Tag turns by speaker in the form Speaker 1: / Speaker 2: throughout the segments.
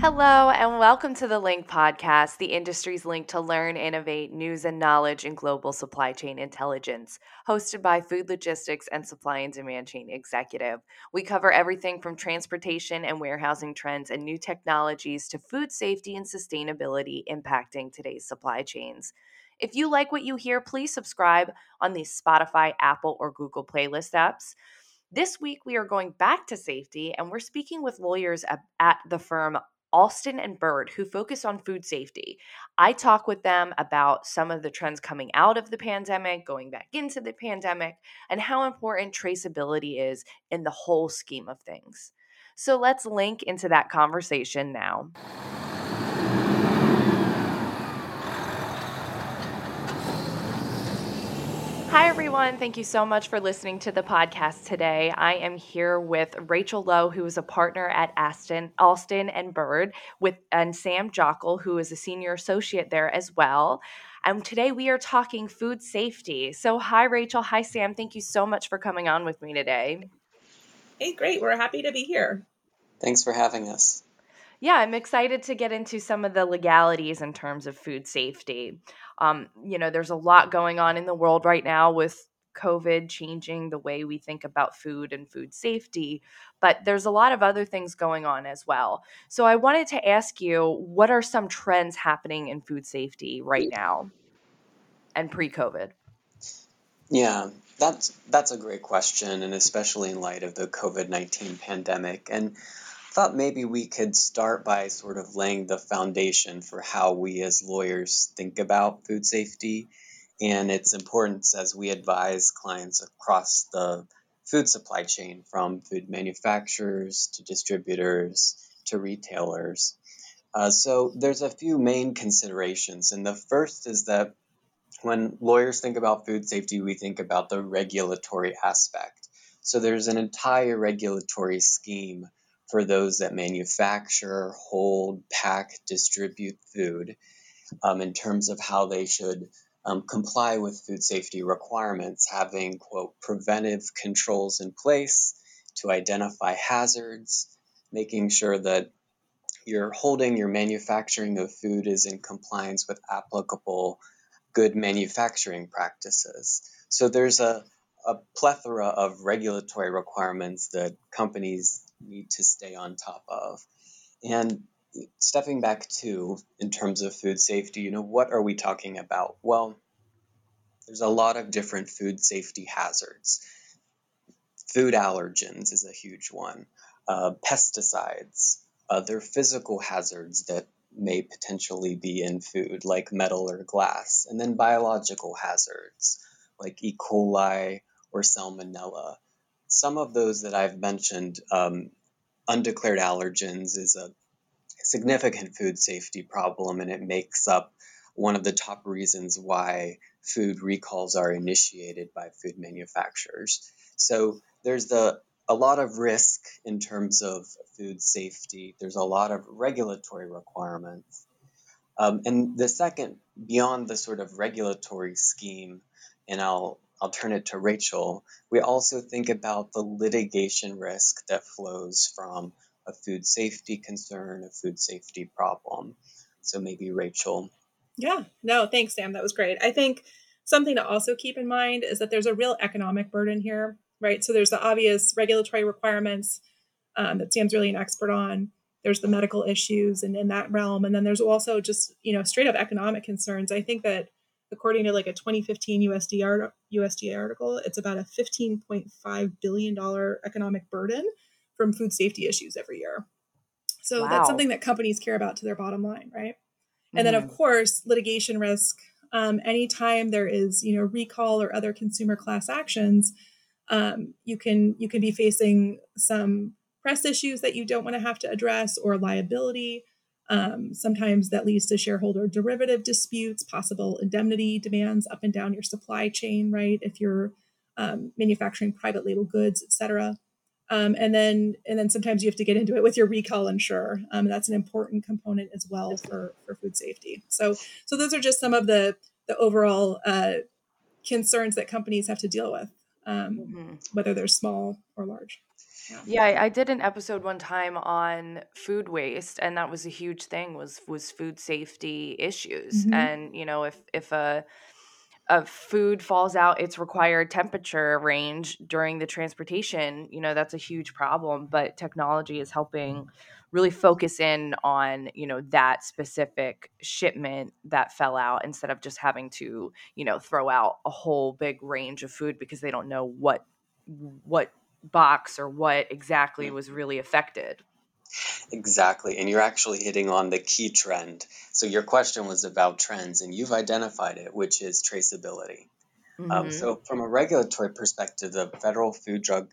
Speaker 1: Hello, and welcome to the Link Podcast, the industry's link to learn, innovate, news, and knowledge in global supply chain intelligence. Hosted by food logistics and supply and demand chain executive. We cover everything from transportation and warehousing trends and new technologies to food safety and sustainability impacting today's supply chains. If you like what you hear, please subscribe on the Spotify, Apple, or Google playlist apps. This week, we are going back to safety and we're speaking with lawyers at, at the firm Alston and Bird, who focus on food safety. I talk with them about some of the trends coming out of the pandemic, going back into the pandemic, and how important traceability is in the whole scheme of things. So let's link into that conversation now. Hi, everyone. Thank you so much for listening to the podcast today. I am here with Rachel Lowe, who is a partner at Aston, Alston and Bird, with and Sam Jockel, who is a senior associate there as well. And today we are talking food safety. So, hi, Rachel. Hi, Sam. Thank you so much for coming on with me today.
Speaker 2: Hey, great. We're happy to be here.
Speaker 3: Thanks for having us.
Speaker 1: Yeah, I'm excited to get into some of the legalities in terms of food safety. Um, you know, there's a lot going on in the world right now with COVID changing the way we think about food and food safety, but there's a lot of other things going on as well. So I wanted to ask you what are some trends happening in food safety right now and pre-COVID?
Speaker 3: Yeah, that's that's a great question and especially in light of the COVID-19 pandemic and thought maybe we could start by sort of laying the foundation for how we as lawyers think about food safety and its importance as we advise clients across the food supply chain from food manufacturers to distributors to retailers. Uh, so there's a few main considerations, and the first is that when lawyers think about food safety, we think about the regulatory aspect. So there's an entire regulatory scheme for those that manufacture, hold, pack, distribute food um, in terms of how they should um, comply with food safety requirements, having, quote, preventive controls in place to identify hazards, making sure that your holding, your manufacturing of food is in compliance with applicable good manufacturing practices. So there's a, a plethora of regulatory requirements that companies need to stay on top of. And stepping back to in terms of food safety, you know, what are we talking about? Well, there's a lot of different food safety hazards. Food allergens is a huge one. Uh, pesticides, other physical hazards that may potentially be in food, like metal or glass, and then biological hazards like E. coli or salmonella some of those that I've mentioned, um, undeclared allergens is a significant food safety problem, and it makes up one of the top reasons why food recalls are initiated by food manufacturers. So there's the a lot of risk in terms of food safety. There's a lot of regulatory requirements. Um, and the second, beyond the sort of regulatory scheme, and I'll I'll turn it to Rachel. We also think about the litigation risk that flows from a food safety concern, a food safety problem. So maybe Rachel.
Speaker 2: Yeah, no, thanks, Sam. That was great. I think something to also keep in mind is that there's a real economic burden here, right? So there's the obvious regulatory requirements um, that Sam's really an expert on. There's the medical issues and in that realm. And then there's also just, you know, straight up economic concerns. I think that according to like a 2015 USD art, USDA article, it's about a 15.5 billion dollar economic burden from food safety issues every year. So wow. that's something that companies care about to their bottom line, right? Mm-hmm. And then of mm-hmm. course, litigation risk. Um, anytime there is, you know, recall or other consumer class actions, um, you can you can be facing some press issues that you don't want to have to address or liability um, sometimes that leads to shareholder derivative disputes, possible indemnity demands up and down your supply chain, right? If you're um, manufacturing private label goods, et cetera. Um, and then and then sometimes you have to get into it with your recall insurer. Um, that's an important component as well for, for food safety. So so those are just some of the the overall uh, concerns that companies have to deal with, um, mm-hmm. whether they're small or large.
Speaker 1: Yeah. I, I did an episode one time on food waste, and that was a huge thing was was food safety issues. Mm-hmm. And you know, if if a of food falls out its required temperature range during the transportation, you know, that's a huge problem. But technology is helping really focus in on, you know, that specific shipment that fell out instead of just having to, you know, throw out a whole big range of food because they don't know what what box or what exactly was really affected.
Speaker 3: Exactly. And you're actually hitting on the key trend. So your question was about trends, and you've identified it, which is traceability. Um, mm-hmm. Um, so, from a regulatory perspective, the Federal Food Drug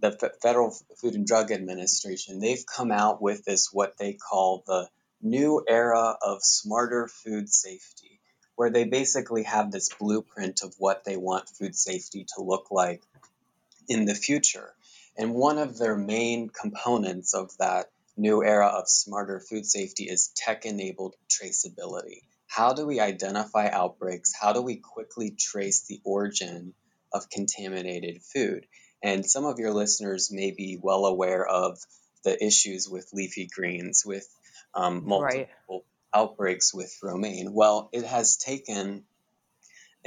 Speaker 3: the F- Federal Food and Drug Administration, they've come out with this what they call the new era of smarter food safety, where they basically have this blueprint of what they want food safety to look like in the future. And one of their main components of that new era of smarter food safety is tech enabled traceability. How do we identify outbreaks? How do we quickly trace the origin of contaminated food? And some of your listeners may be well aware of the issues with leafy greens, with um, multiple right. outbreaks with romaine. Well, it has taken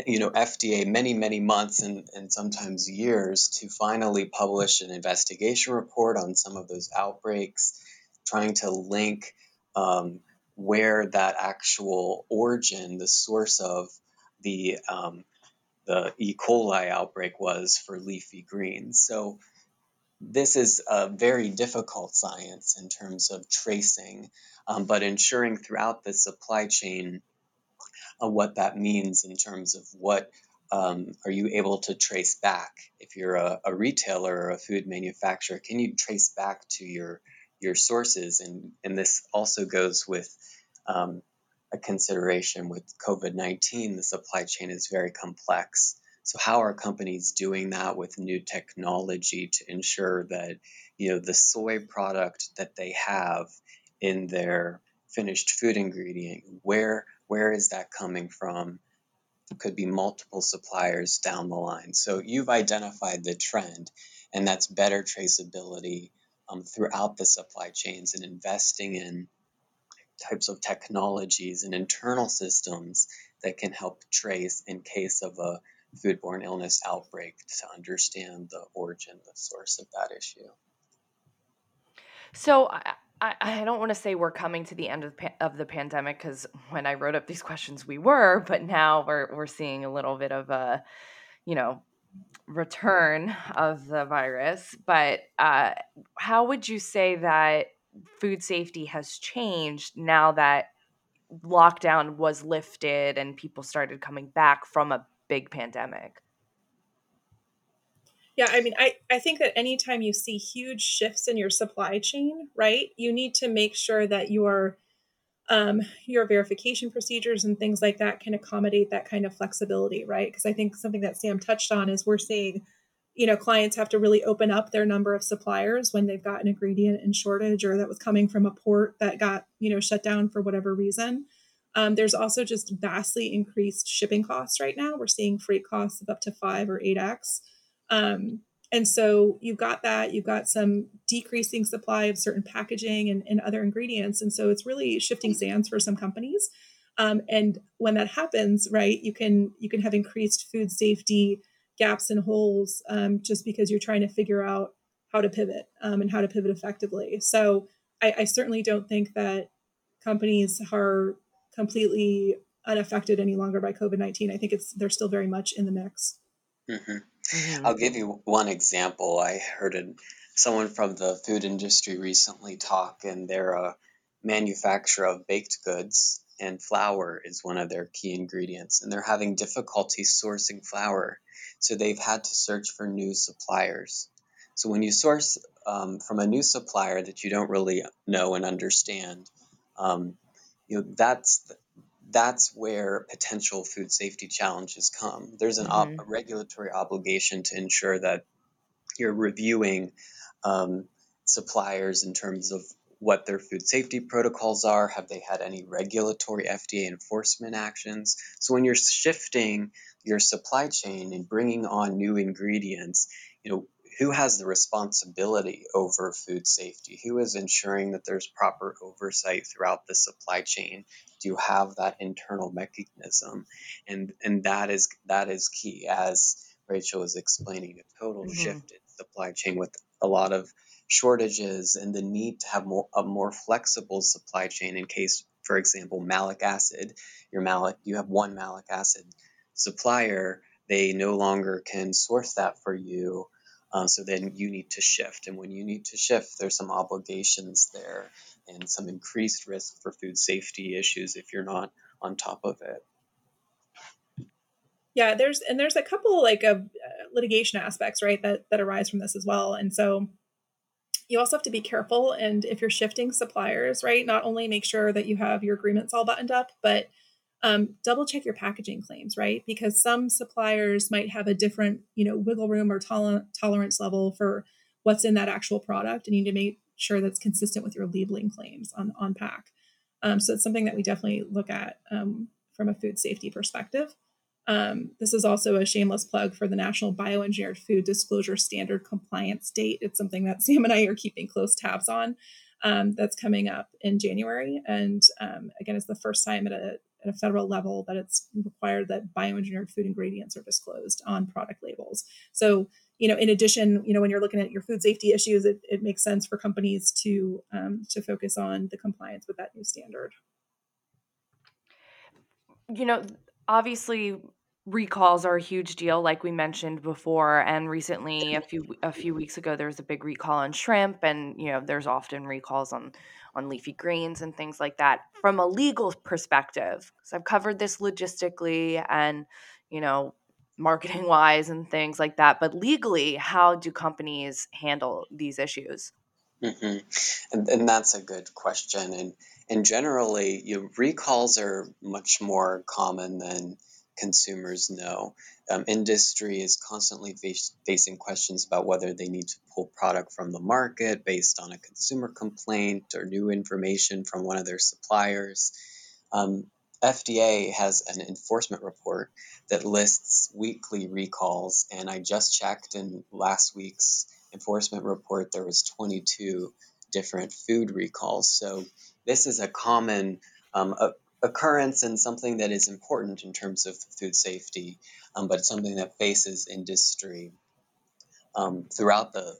Speaker 3: you know FDA many many months and, and sometimes years to finally publish an investigation report on some of those outbreaks, trying to link um, where that actual origin, the source of the um, the E. coli outbreak was for leafy greens. So this is a very difficult science in terms of tracing, um, but ensuring throughout the supply chain what that means in terms of what um, are you able to trace back? If you're a, a, retailer or a food manufacturer can you trace back to your your sources? And and this also goes with um, a consideration with covid-19 the supply chain is very complex. So how are companies doing that with new technology to ensure that you know the soy product that they have in their finished food ingredient where where is that coming from? Could be multiple suppliers down the line. So you've identified the trend, and that's better traceability um, throughout the supply chains and investing in types of technologies and internal systems that can help trace in case of a foodborne illness outbreak to understand the origin, the source of that issue.
Speaker 1: So I, I don't want to say we're coming to the end of, of the pandemic because when I wrote up these questions, we were, but now we're, we're seeing a little bit of a, you know, return of the virus. But uh, how would you say that food safety has changed now that lockdown was lifted and people started coming back from a big pandemic?
Speaker 2: Yeah, I mean, I, I think that anytime you see huge shifts in your supply chain, right, you need to make sure that your um, your verification procedures and things like that can accommodate that kind of flexibility, right? Because I think something that Sam touched on is we're seeing, you know, clients have to really open up their number of suppliers when they've got an ingredient in shortage or that was coming from a port that got, you know, shut down for whatever reason. Um, there's also just vastly increased shipping costs right now. We're seeing freight costs of up to five or eight x. Um, and so you've got that, you've got some decreasing supply of certain packaging and, and other ingredients. And so it's really shifting sands for some companies. Um, and when that happens, right, you can you can have increased food safety gaps and holes um, just because you're trying to figure out how to pivot um, and how to pivot effectively. So I, I, certainly don't think that companies are completely unaffected any longer by COVID nineteen. I think it's they're still very much in the mix.
Speaker 3: Mm-hmm. Mm-hmm. I'll give you one example. I heard someone from the food industry recently talk, and they're a manufacturer of baked goods, and flour is one of their key ingredients, and they're having difficulty sourcing flour. So they've had to search for new suppliers. So when you source um, from a new supplier that you don't really know and understand, um, you know that's that's where potential food safety challenges come. There's an mm-hmm. op- a regulatory obligation to ensure that you're reviewing um, suppliers in terms of what their food safety protocols are. Have they had any regulatory FDA enforcement actions? So when you're shifting your supply chain and bringing on new ingredients, you know who has the responsibility over food safety? Who is ensuring that there's proper oversight throughout the supply chain? Do you have that internal mechanism? And and that is that is key as Rachel is explaining a total mm-hmm. shift in supply chain with a lot of shortages and the need to have more, a more flexible supply chain in case, for example, malic acid, your malic, you have one malic acid supplier, they no longer can source that for you. Um, so then you need to shift. And when you need to shift, there's some obligations there and some increased risk for food safety issues if you're not on top of it.
Speaker 2: Yeah, there's and there's a couple like of uh, litigation aspects, right, that that arise from this as well. And so you also have to be careful and if you're shifting suppliers, right, not only make sure that you have your agreements all buttoned up, but um, double check your packaging claims, right? Because some suppliers might have a different, you know, wiggle room or toler- tolerance level for what's in that actual product, and you need to make sure that's consistent with your labeling claims on on pack. Um, so it's something that we definitely look at um, from a food safety perspective. Um, this is also a shameless plug for the National Bioengineered Food Disclosure Standard Compliance Date. It's something that Sam and I are keeping close tabs on. Um, that's coming up in January, and um, again, it's the first time at a at a federal level that it's required that bioengineered food ingredients are disclosed on product labels. So, you know, in addition, you know, when you're looking at your food safety issues, it, it makes sense for companies to um, to focus on the compliance with that new standard.
Speaker 1: You know, obviously recalls are a huge deal like we mentioned before and recently a few a few weeks ago there was a big recall on shrimp and you know there's often recalls on on leafy greens and things like that from a legal perspective because i've covered this logistically and you know marketing wise and things like that but legally how do companies handle these issues
Speaker 3: mm-hmm. and, and that's a good question and and generally you know, recalls are much more common than consumers know. Um, industry is constantly face, facing questions about whether they need to pull product from the market based on a consumer complaint or new information from one of their suppliers. Um, FDA has an enforcement report that lists weekly recalls, and I just checked in last week's enforcement report there was 22 different food recalls. So this is a common um, a, occurrence and something that is important in terms of food safety, um, but something that faces industry um, throughout the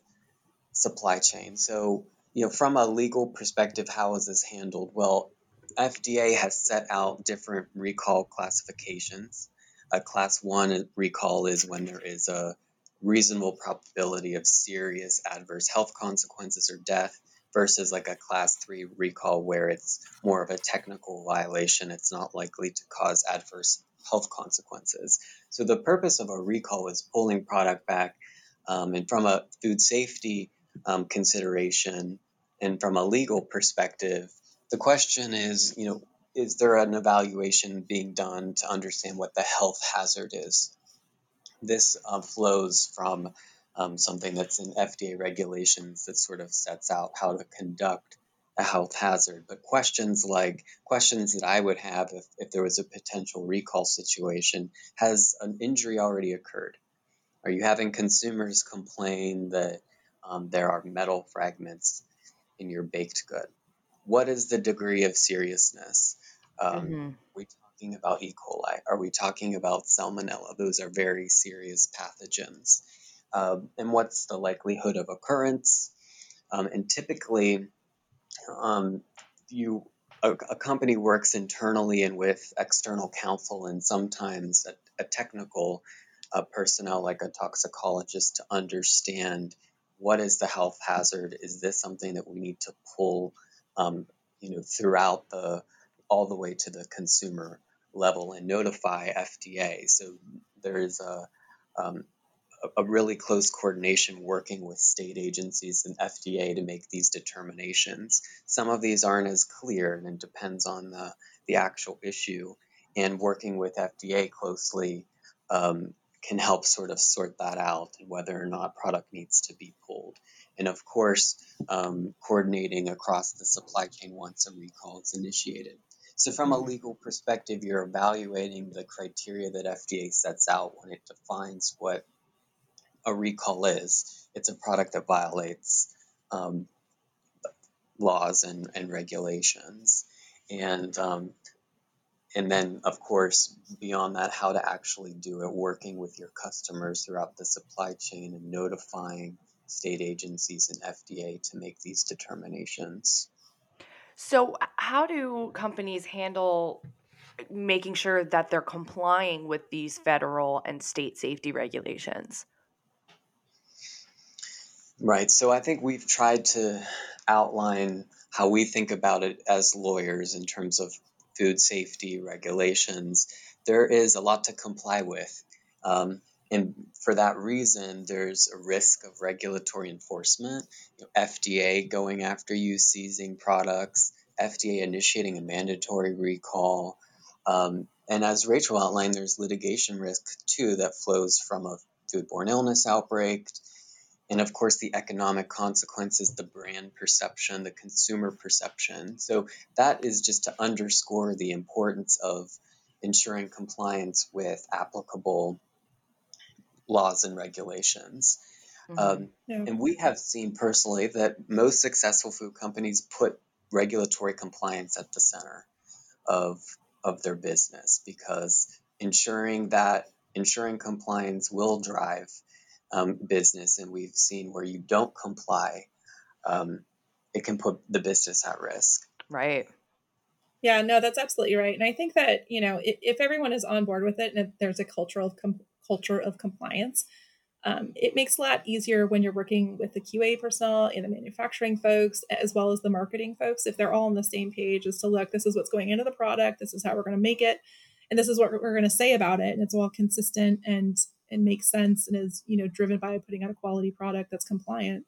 Speaker 3: supply chain. So, you know, from a legal perspective, how is this handled? Well, FDA has set out different recall classifications. A class one recall is when there is a reasonable probability of serious adverse health consequences or death versus like a class three recall where it's more of a technical violation. It's not likely to cause adverse health consequences. So the purpose of a recall is pulling product back. Um, and from a food safety um, consideration and from a legal perspective, the question is, you know, is there an evaluation being done to understand what the health hazard is? This uh, flows from um, something that's in FDA regulations that sort of sets out how to conduct a health hazard. But questions like questions that I would have if, if there was a potential recall situation has an injury already occurred? Are you having consumers complain that um, there are metal fragments in your baked good? What is the degree of seriousness? Um, mm-hmm. Are we talking about E. coli? Are we talking about salmonella? Those are very serious pathogens um, and what's the likelihood of occurrence. Um, and typically, um, you a, a, company works internally and with external counsel, and sometimes a, a technical uh, personnel like a toxicologist to understand what is the health hazard. Is this something that we need to pull, um, you know, throughout the all the way to the consumer level and notify FDA? So there is a um, a really close coordination working with state agencies and FDA to make these determinations. Some of these aren't as clear and it depends on the, the actual issue. And working with FDA closely um, can help sort of sort that out and whether or not product needs to be pulled. And of course, um, coordinating across the supply chain once a recall is initiated. So, from a mm-hmm. legal perspective, you're evaluating the criteria that FDA sets out when it defines what a recall is. It's a product that violates um, laws and, and regulations. And um, and then of course beyond that how to actually do it working with your customers throughout the supply chain and notifying state agencies and fda to make these determinations
Speaker 1: so how do companies handle making sure that they're complying with these federal and state safety regulations
Speaker 3: right so i think we've tried to outline how we think about it as lawyers in terms of food safety regulations, there is a lot to comply with. Um, and for that reason, there's a risk of regulatory enforcement, you know, FDA going after you, seizing products, FDA initiating a mandatory recall. Um, and as Rachel outlined, there's litigation risk too that flows from a foodborne illness outbreak, and of course the economic consequences the brand perception the consumer perception so that is just to underscore the importance of ensuring compliance with applicable laws and regulations mm-hmm. um, yeah. and we have seen personally that most successful food companies put regulatory compliance at the center of of their business because ensuring that ensuring compliance will drive um, business, and we've seen where you don't comply, um, it can put the business at risk.
Speaker 1: Right.
Speaker 2: Yeah, no, that's absolutely right. And I think that you know, if, if everyone is on board with it, and there's a cultural com- culture of compliance, um, it makes a lot easier when you're working with the QA personnel and the manufacturing folks, as well as the marketing folks. If they're all on the same page as to look, this is what's going into the product, this is how we're going to make it, and this is what we're going to say about it, and it's all consistent and and makes sense and is you know driven by putting out a quality product that's compliant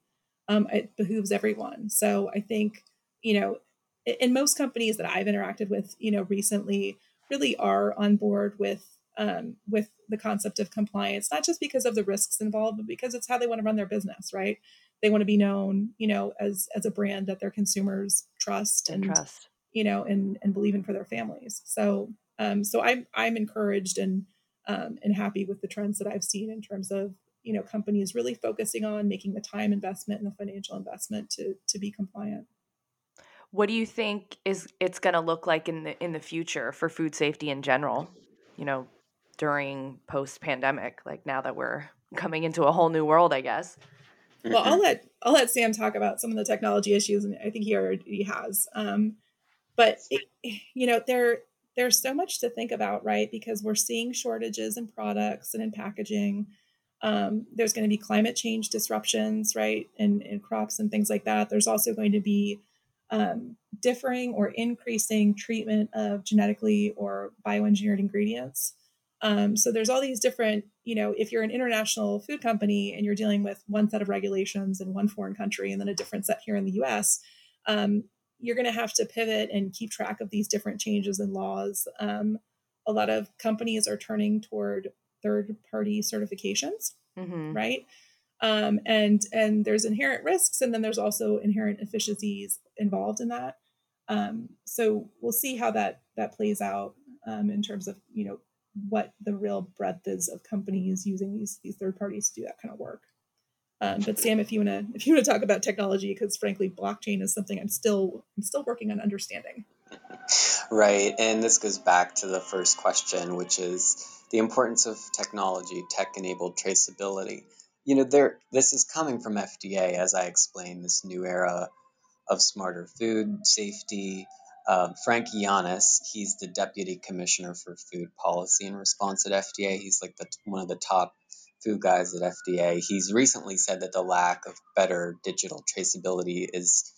Speaker 2: um, it behooves everyone. So i think you know in most companies that i've interacted with you know recently really are on board with um, with the concept of compliance not just because of the risks involved but because it's how they want to run their business right? They want to be known you know as as a brand that their consumers trust and, and trust. you know and and believe in for their families. So um so i'm i'm encouraged and um, and happy with the trends that I've seen in terms of you know companies really focusing on making the time investment and the financial investment to to be compliant.
Speaker 1: What do you think is it's going to look like in the in the future for food safety in general? You know, during post pandemic, like now that we're coming into a whole new world, I guess.
Speaker 2: Well, I'll let I'll let Sam talk about some of the technology issues, and I think he already has. Um, but it, you know, there there's so much to think about, right? Because we're seeing shortages in products and in packaging. Um, there's going to be climate change disruptions, right, in crops and things like that. There's also going to be um, differing or increasing treatment of genetically or bioengineered ingredients. Um, so there's all these different, you know, if you're an international food company and you're dealing with one set of regulations in one foreign country and then a different set here in the U.S., um, you're going to have to pivot and keep track of these different changes in laws. Um, a lot of companies are turning toward third party certifications, mm-hmm. right? Um, and and there's inherent risks, and then there's also inherent efficiencies involved in that. Um, so we'll see how that that plays out um, in terms of you know what the real breadth is of companies using these these third parties to do that kind of work. Um, but Sam, if you want to if you want to talk about technology, because frankly, blockchain is something I'm still I'm still working on understanding.
Speaker 3: Right, and this goes back to the first question, which is the importance of technology, tech-enabled traceability. You know, there this is coming from FDA, as I explained, this new era of smarter food safety. Um, Frank Yiannas, he's the deputy commissioner for food policy and response at FDA. He's like the, one of the top food guys at FDA, he's recently said that the lack of better digital traceability is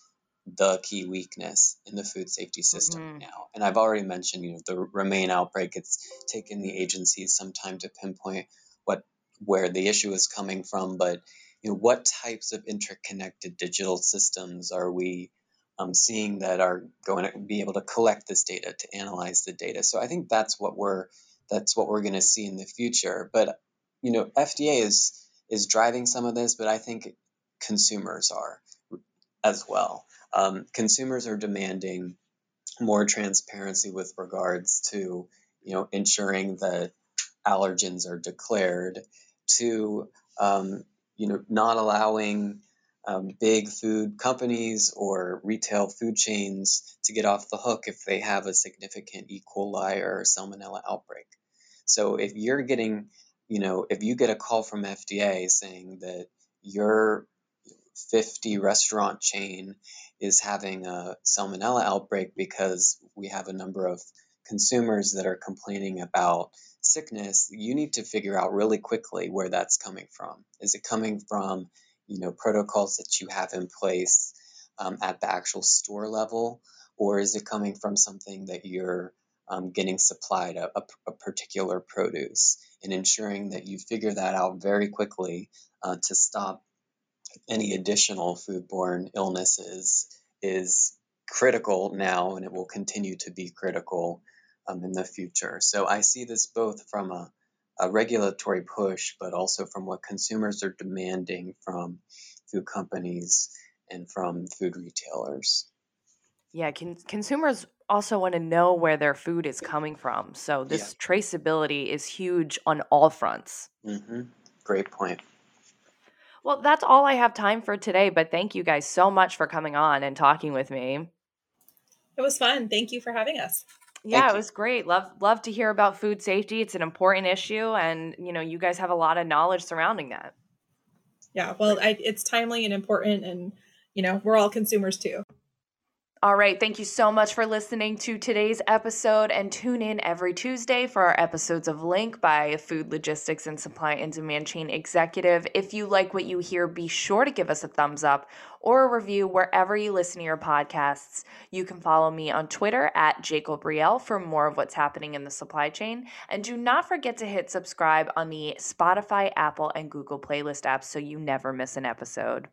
Speaker 3: the key weakness in the food safety system mm-hmm. now. And I've already mentioned, you know, the Romaine outbreak. It's taken the agencies some time to pinpoint what where the issue is coming from, but you know, what types of interconnected digital systems are we um, seeing that are going to be able to collect this data to analyze the data? So I think that's what we're that's what we're going to see in the future. But you know, FDA is is driving some of this, but I think consumers are as well. Um, consumers are demanding more transparency with regards to, you know, ensuring that allergens are declared, to um, you know, not allowing um, big food companies or retail food chains to get off the hook if they have a significant E. coli or salmonella outbreak. So if you're getting, you know, if you get a call from FDA saying that your 50 restaurant chain is having a salmonella outbreak because we have a number of consumers that are complaining about sickness, you need to figure out really quickly where that's coming from. Is it coming from, you know, protocols that you have in place um, at the actual store level, or is it coming from something that you're um, getting supplied a, a, a, particular produce and ensuring that you figure that out very quickly uh, to stop any additional foodborne illnesses is critical now and it will continue to be critical um, in the future. So I see this both from a, a regulatory push, but also from what consumers are demanding from food companies and from food retailers.
Speaker 1: Yeah, con- consumers also want to know where their food is coming from. So this yeah. traceability is huge on all fronts.
Speaker 3: Mm-hmm. Great point.
Speaker 1: Well, that's all I have time for today, but thank you guys so much for coming on and talking with me.
Speaker 2: It was fun. Thank you for having us.
Speaker 1: Yeah, Thank it was great. Love love to hear about food safety. It's an important issue and you know, you guys have a lot of knowledge surrounding that.
Speaker 2: Yeah, well, I, it's timely and important and you know, we're all consumers too.
Speaker 1: All right. Thank you so much for listening to today's episode and tune in every Tuesday for our episodes of Link by Food Logistics and Supply and Demand Chain Executive. If you like what you hear, be sure to give us a thumbs up or a review wherever you listen to your podcasts. You can follow me on Twitter at Jacob Riel for more of what's happening in the supply chain. And do not forget to hit subscribe on the Spotify, Apple, and Google playlist apps so you never miss an episode.